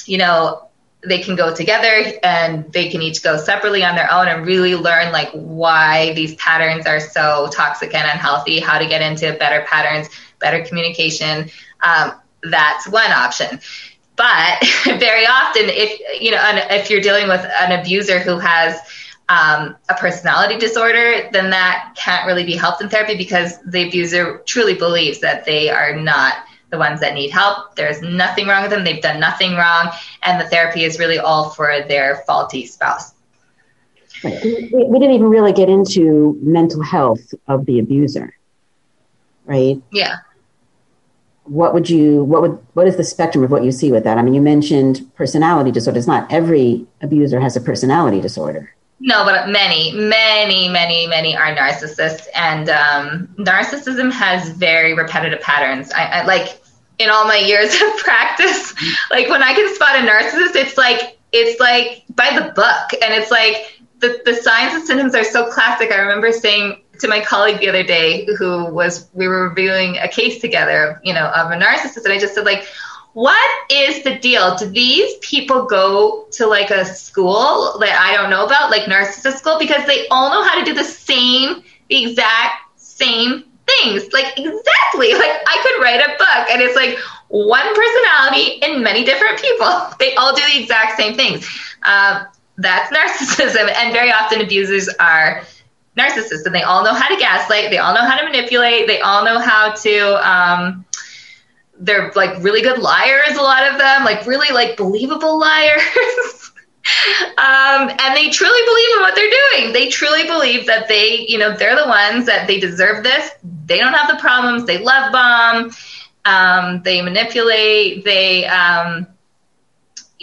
you know, they can go together and they can each go separately on their own and really learn like why these patterns are so toxic and unhealthy how to get into better patterns better communication. Um, that's one option. But very often if you know if you're dealing with an abuser who has um, a personality disorder then that can't really be helped in therapy because the abuser truly believes that they are not the ones that need help. There's nothing wrong with them. They've done nothing wrong. And the therapy is really all for their faulty spouse. Right. We, didn't even really get into mental health of the abuser, right? Yeah. What would you, what would, what is the spectrum of what you see with that? I mean, you mentioned personality disorders. Not every abuser has a personality disorder. No, but many, many, many, many are narcissists, and um, narcissism has very repetitive patterns. I, I like in all my years of practice, like when I can spot a narcissist, it's like it's like by the book, and it's like the the signs and symptoms are so classic. I remember saying to my colleague the other day, who was we were reviewing a case together, you know, of a narcissist, and I just said like, what is the deal? Do these people go to like a school that I don't know about, like narcissist school, because they all know how to do the same, the exact same things. Like exactly. Like I could write a book and it's like one personality in many different people. They all do the exact same things. Um, that's narcissism. And very often abusers are narcissists and they all know how to gaslight. They all know how to manipulate. They all know how to, um, they're like really good liars, a lot of them, like really like believable liars. Um, and they truly believe in what they're doing. They truly believe that they, you know, they're the ones that they deserve this. They don't have the problems. They love bomb. Um, they manipulate. They um,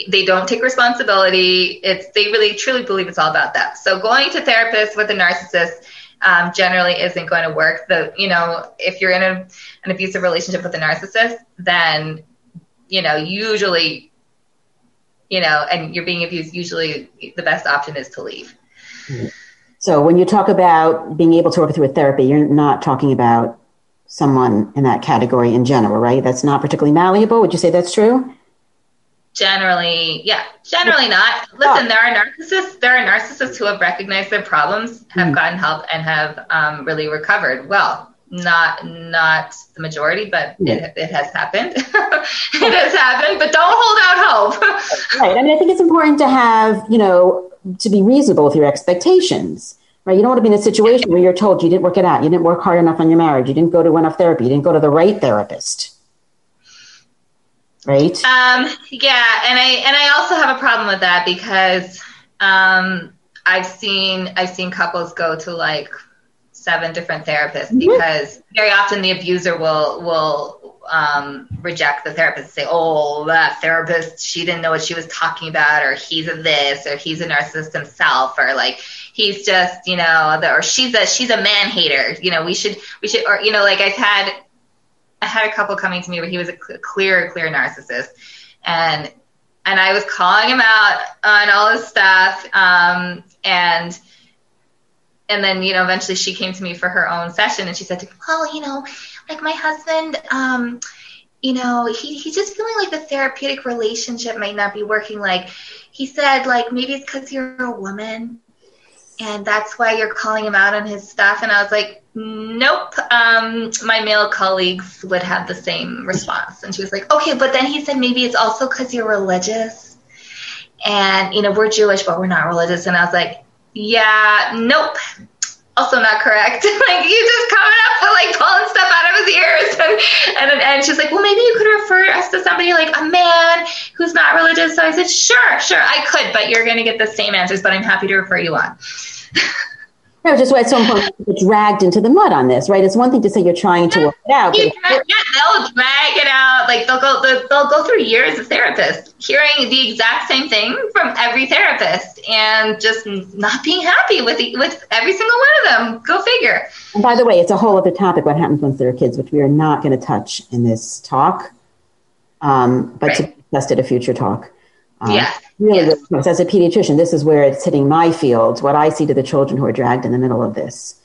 they don't take responsibility. It's they really truly believe it's all about them. So going to therapists with a narcissist um, generally isn't going to work. The you know if you're in a, an abusive relationship with a narcissist, then you know usually you know, and you're being abused, usually the best option is to leave. So when you talk about being able to work through a therapy, you're not talking about someone in that category in general, right? That's not particularly malleable. Would you say that's true? Generally, yeah. Generally not. Listen, there are narcissists. There are narcissists who have recognized their problems, have mm gotten help, and have um, really recovered well not not the majority, but it, it has happened. it has happened, but don't hold out hope. right. I mean, I think it's important to have you know to be reasonable with your expectations. Right. You don't want to be in a situation where you're told you didn't work it out, you didn't work hard enough on your marriage, you didn't go to enough therapy, you didn't go to the right therapist. Right. Um. Yeah, and I and I also have a problem with that because um I've seen I've seen couples go to like seven different therapists mm-hmm. because very often the abuser will will um, reject the therapist and say, "Oh, that therapist, she didn't know what she was talking about, or he's a this, or he's a narcissist himself, or like he's just, you know, the, or she's a she's a man hater. You know, we should we should, or you know, like I've had I had a couple coming to me where he was a clear clear narcissist, and and I was calling him out on all his stuff, um, and and then you know eventually she came to me for her own session and she said to me well you know like my husband um you know he, he's just feeling like the therapeutic relationship might not be working like he said like maybe it's because you're a woman and that's why you're calling him out on his stuff. And I was like, nope. Um, my male colleagues would have the same response. And she was like, okay, but then he said maybe it's also because you're religious. And, you know, we're Jewish, but we're not religious. And I was like, yeah, nope also not correct. like you just coming up with like pulling stuff out of his ears, and, and and she's like, well, maybe you could refer us to somebody like a man who's not religious. So I said, sure, sure, I could, but you're going to get the same answers. But I'm happy to refer you on. No, just why it's so important to get dragged into the mud on this, right? It's one thing to say you're trying to work it out. Yeah, they'll drag it out. Like they'll go, they'll, they'll go through years of therapists hearing the exact same thing from every therapist, and just not being happy with the, with every single one of them. Go figure. And by the way, it's a whole other topic. What happens once there are kids, which we are not going to touch in this talk, um, but right. to be discussed at a future talk. Um, yeah. Really, yes. really, as a pediatrician, this is where it's hitting my field, what I see to the children who are dragged in the middle of this.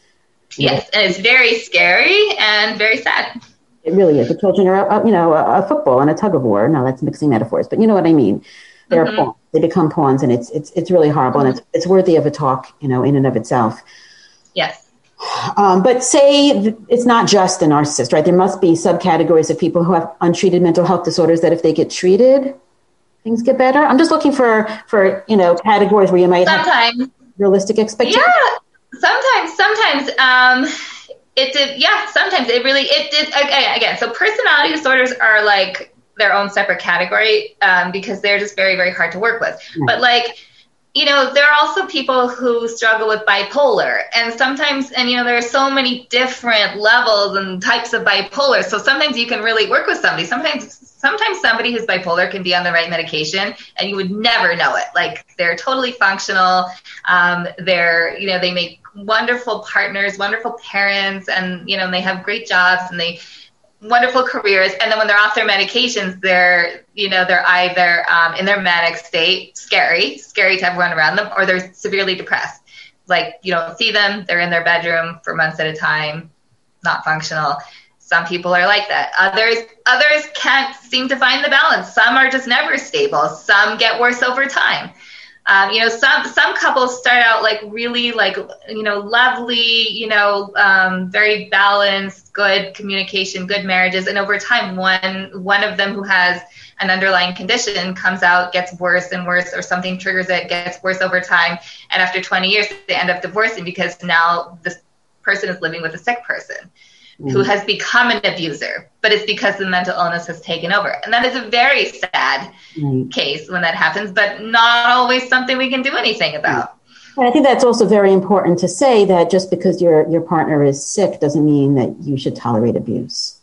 Yes, and it's very scary and very sad. It really is. The children are, uh, you know, a, a, football and a tug of war. Now that's mixing metaphors, but you know what I mean. They're mm-hmm. pawns. They become pawns, and it's it's it's really horrible, mm-hmm. and it's it's worthy of a talk, you know, in and of itself. Yes. Um, but say it's not just the narcissist, right? There must be subcategories of people who have untreated mental health disorders that if they get treated, things get better? I'm just looking for for you know categories where you might sometimes have realistic expectations. Yeah, sometimes, sometimes. Um, it did. Yeah, sometimes it really it did. Again, again. So personality disorders are like their own separate category um, because they're just very very hard to work with. Yeah. But like you know, there are also people who struggle with bipolar. And sometimes, and you know, there are so many different levels and types of bipolar. So sometimes you can really work with somebody. Sometimes, sometimes somebody who's bipolar can be on the right medication and you would never know it. Like they're totally functional. Um, they're, you know, they make wonderful partners, wonderful parents, and, you know, they have great jobs and they, wonderful careers. And then when they're off their medications they're you know they're either um, in their manic state scary scary to everyone around them or they're severely depressed. Like you don't see them. They're in their bedroom for months at a time. Not functional. Some people are like that. Others others can't seem to find the balance. Some are just never stable. Some get worse over time um, you know, some some couples start out like really like you know lovely, you know, um, very balanced, good communication, good marriages, and over time, one one of them who has an underlying condition comes out, gets worse and worse, or something triggers it, gets worse over time, and after 20 years, they end up divorcing because now this person is living with a sick person mm. who has become an abuser, but it's because the mental illness has taken over. And that is a very sad mm. case when that happens, but not always something we can do anything about. And I think that's also very important to say that just because your your partner is sick doesn't mean that you should tolerate abuse.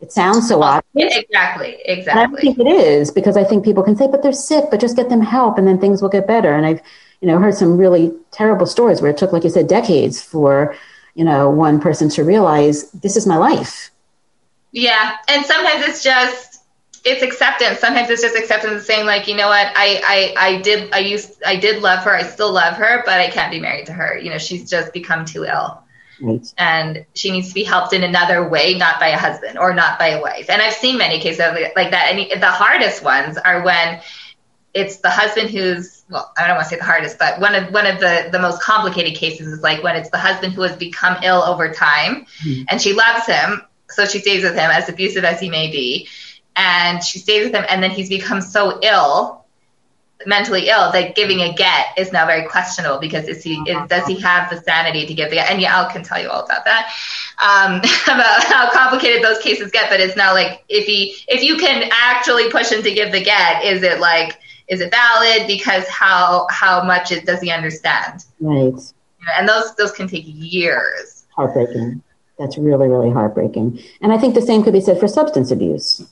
It sounds so obvious. Exactly, exactly. And I don't think it is because I think people can say, "But they're sick, but just get them help, and then things will get better." And I've, you know, heard some really terrible stories where it took, like you said, decades for you know, one person to realize this is my life. Yeah. And sometimes it's just, it's acceptance. Sometimes it's just acceptance of saying like, you know what, I, I, I did, I used, I did love her. I still love her, but I can't be married to her. You know, she's just become too ill. Right. And she needs to be helped in another way, not by a husband or not by a wife. And I've seen many cases like that. And the hardest ones are when it's the husband who's well, I don't want to say the hardest, but one of one of the the most complicated cases is like when it's the husband who has become ill over time, mm-hmm. and she loves him, so she stays with him as abusive as he may be, and she stays with him, and then he's become so ill, mentally ill, that giving a get is now very questionable because is he is, does he have the sanity to give the get? And yeah, I can tell you all about that, um, about how complicated those cases get. But it's now like if he if you can actually push him to give the get, is it like is it valid? Because how how much it does he understand? Right. And those those can take years. Heartbreaking. That's really really heartbreaking. And i think the same could be said for substance abuse.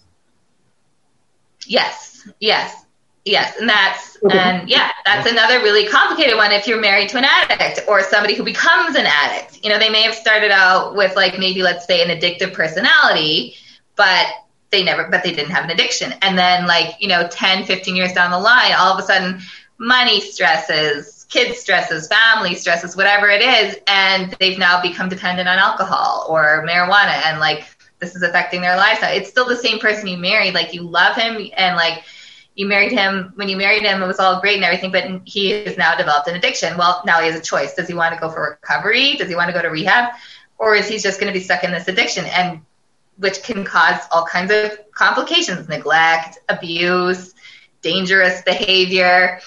Yes. Yes. Yes. And that's and yeah that's another really complicated one if you're married to an addict or somebody who becomes an addict. You know they may have started out with like maybe let's say an addictive personality but they never, but they didn't have an addiction. And then, like, you know, 10, 15 years down the line, all of a sudden, money stresses, kids stresses, family stresses, whatever it is, and they've now become dependent on alcohol or marijuana, and like, this is affecting their lifestyle. It's still the same person you married. Like, you love him, and like, you married him when you married him it was all great and everything but he has now developed an addiction well now he has a choice does he want to go for recovery does he want to go to rehab or is he just going to be stuck in this addiction and which can cause all kinds of complications neglect abuse dangerous behavior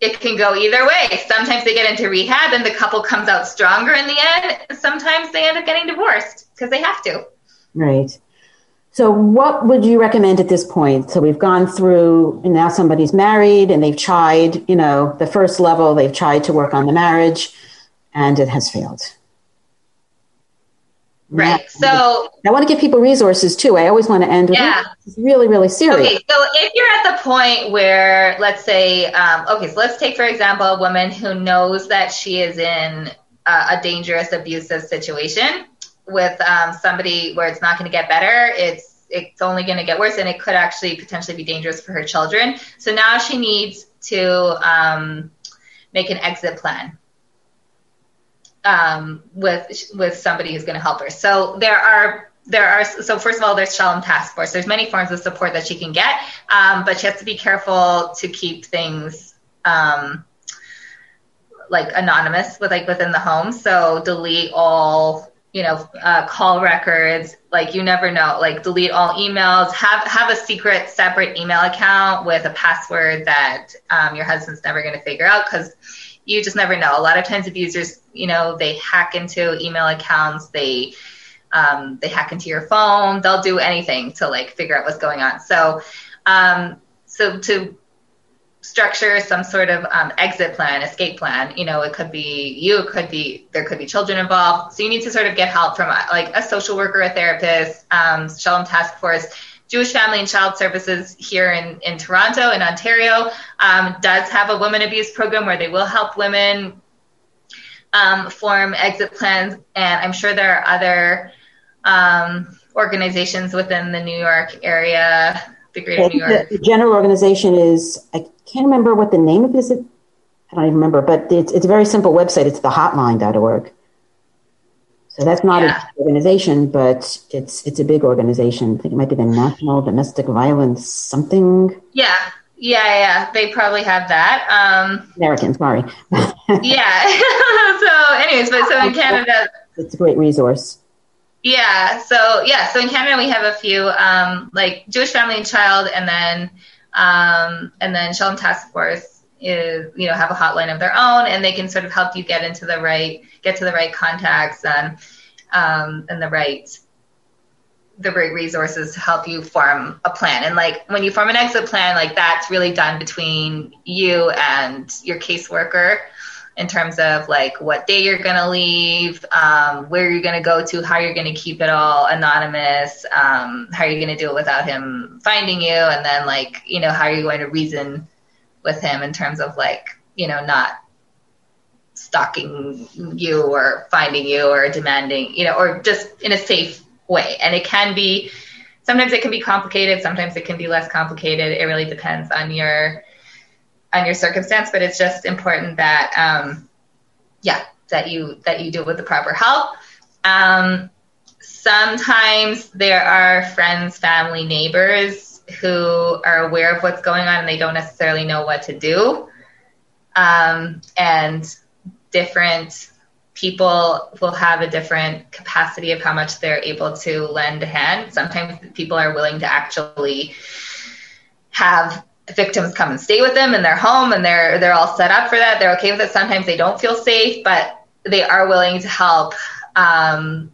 it can go either way. Sometimes they get into rehab and the couple comes out stronger in the end. Sometimes they end up getting divorced because they have to. Right. So, what would you recommend at this point? So, we've gone through, and now somebody's married and they've tried, you know, the first level, they've tried to work on the marriage and it has failed. Right. So I want to give people resources too. I always want to end with yeah. It's really, really serious. Okay. So if you're at the point where, let's say, um, okay, so let's take, for example, a woman who knows that she is in a, a dangerous, abusive situation with um, somebody where it's not going to get better. It's it's only going to get worse, and it could actually potentially be dangerous for her children. So now she needs to um, make an exit plan um, with with somebody who's going to help her. So there are there are so first of all there's Shalom Task Force. There's many forms of support that she can get, um, but she has to be careful to keep things um, like anonymous with like within the home. So delete all you know uh, call records. Like you never know. Like delete all emails. Have have a secret separate email account with a password that um, your husband's never going to figure out because you just never know. A lot of times abusers, you know, they hack into email accounts, they um, they hack into your phone, they'll do anything to like figure out what's going on. So um, so to structure some sort of um, exit plan, escape plan. You know, it could be you, it could be there could be children involved. So you need to sort of get help from like a social worker, a therapist, um, Shalom Task Force. Jewish Family and Child Services here in, in Toronto, in Ontario, um, does have a women abuse program where they will help women um, form exit plans. And I'm sure there are other um, organizations within the New York area, the greater New York. The general organization is, I can't remember what the name of it is. I don't even remember, but it's, it's a very simple website. It's thehotline.org. So that's not yeah. an organization, but it's it's a big organization. I think it might be the National Domestic Violence something. Yeah, yeah, yeah. They probably have that. Um, American, sorry. yeah. so, anyways, but so in Canada, it's a great resource. Yeah. So yeah. So in Canada, we have a few um, like Jewish Family and Child, and then um, and then Shalom Task Force is you know have a hotline of their own and they can sort of help you get into the right get to the right contacts and um, and the right the right resources to help you form a plan. And like when you form an exit plan like that's really done between you and your caseworker in terms of like what day you're going to leave um, where you're going to go to how you're going to keep it all anonymous um, how are you going to do it without him finding you and then like you know how are you going to reason with him in terms of like you know not stalking you or finding you or demanding you know or just in a safe way. And it can be sometimes it can be complicated sometimes it can be less complicated. It really depends on your on your circumstance but it's just important that um yeah that you that you do it with the proper help. Um sometimes there are friends family neighbors who are aware of what's going on and they don't necessarily know what to do. Um, and different people will have a different capacity of how much they're able to lend a hand. Sometimes people are willing to actually have victims come and stay with them in their home and they're they're all set up for that. They're okay with it. Sometimes they don't feel safe, but they are willing to help um,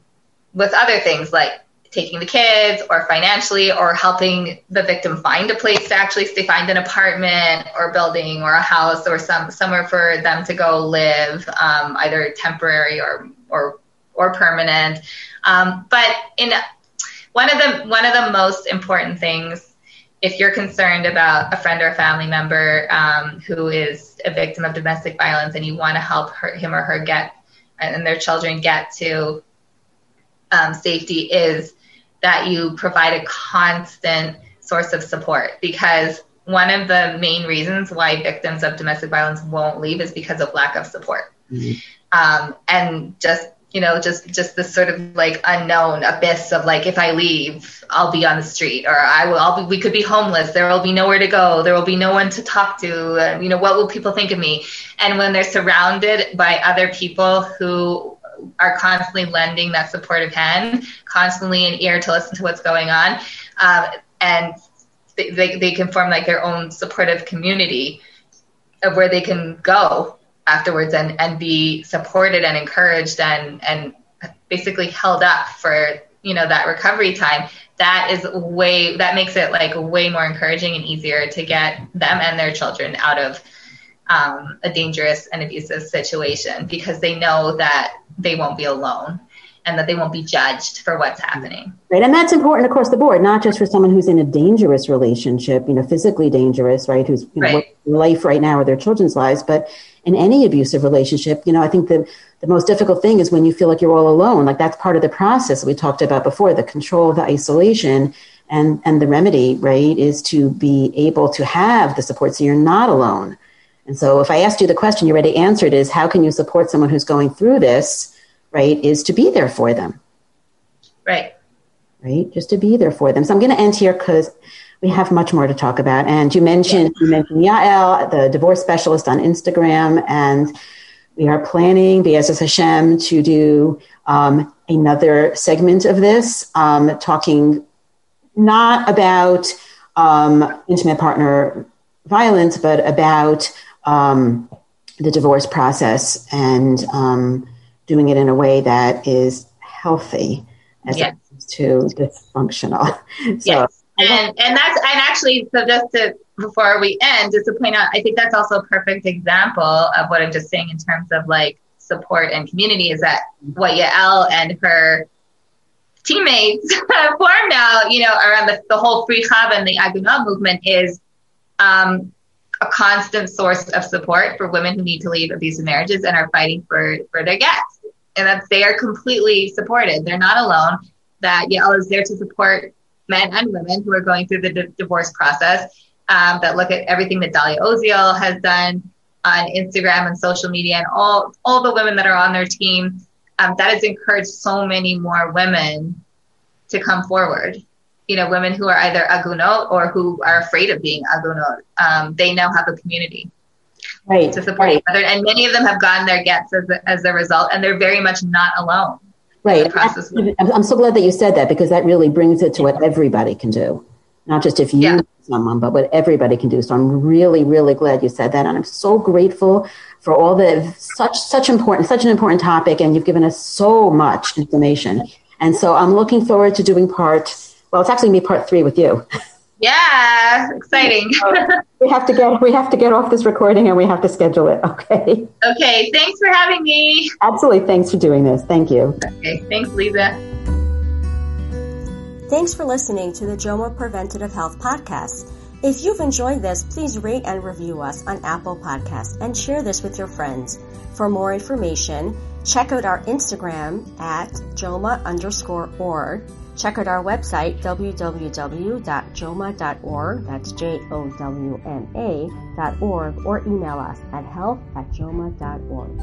with other things like taking the kids or financially or helping the victim find a place to actually stay, find an apartment or building or a house or some somewhere for them to go live, um, either temporary or or or permanent. Um, but in one of the one of the most important things if you're concerned about a friend or a family member um, who is a victim of domestic violence and you want to help her, him or her get and their children get to um, safety is that you provide a constant source of support because one of the main reasons why victims of domestic violence won't leave is because of lack of support. Mm-hmm. Um, and just you know, just just this sort of like unknown abyss of like if I leave, I'll be on the street, or I will. I'll be. We could be homeless. There will be nowhere to go. There will be no one to talk to. And, you know, what will people think of me? And when they're surrounded by other people who are constantly lending that supportive hand, constantly an ear to listen to what's going on, um, and they, they, can form like their own supportive community of where they can go afterwards and, and be supported and encouraged and, and basically held up for, you know, that recovery time, that is way, that makes it like way more encouraging and easier to get them and their children out of um, a dangerous and abusive situation because they know that they won't be alone and that they won't be judged for what's mm-hmm. happening. Right. And that's important across the board, not just for someone who's in a dangerous relationship, you know, physically dangerous, right? Who's you know, right. life right now or their children's lives, but in any abusive relationship, you know, I think the, the most difficult thing is when you feel like you're all alone. Like that's part of the process we talked about before, the control, the isolation. And, and the remedy, right, is to be able to have the support so you're not alone. And so if I asked you the question, you already answered is how can you support someone who's going through this, right, is to be there for them. Right. Right, just to be there for them. So I'm going to end here because we have much more to talk about. And you mentioned you mentioned Yael, the divorce specialist on Instagram, and we are planning, B'ezras Hashem, to do um, another segment of this, um, talking not about um, intimate partner violence, but about um, the divorce process and um, doing it in a way that is healthy as yes. opposed to dysfunctional. so, yes and and that's and actually so just to before we end just to point out i think that's also a perfect example of what i'm just saying in terms of like support and community is that what yael and her teammates formed now you know around the, the whole free Chava and the Agunot movement is um, a constant source of support for women who need to leave abusive marriages and are fighting for for their gets and that they are completely supported they're not alone that yael is there to support men and women who are going through the d- divorce process um, that look at everything that Dalia Oziel has done on Instagram and social media and all, all the women that are on their team. Um, that has encouraged so many more women to come forward. You know, women who are either agunot or who are afraid of being agunot. Um, they now have a community right, to support right. each other. And many of them have gotten their gets as a, as a result, and they're very much not alone. Right. I'm so glad that you said that because that really brings it to what everybody can do. Not just if you yeah. someone, but what everybody can do. So I'm really, really glad you said that. And I'm so grateful for all the such such important such an important topic and you've given us so much information. And so I'm looking forward to doing part well, it's actually me part three with you. Yeah, exciting. we have to get we have to get off this recording and we have to schedule it. Okay. Okay. Thanks for having me. Absolutely. Thanks for doing this. Thank you. Okay. Thanks, Lisa. Thanks for listening to the Joma Preventative Health Podcast. If you've enjoyed this, please rate and review us on Apple Podcasts and share this with your friends. For more information, check out our Instagram at jowma underscore org Check out our website, www.jowma.org, that's J-O-W-M-A dot org, or email us at health at jowma.org.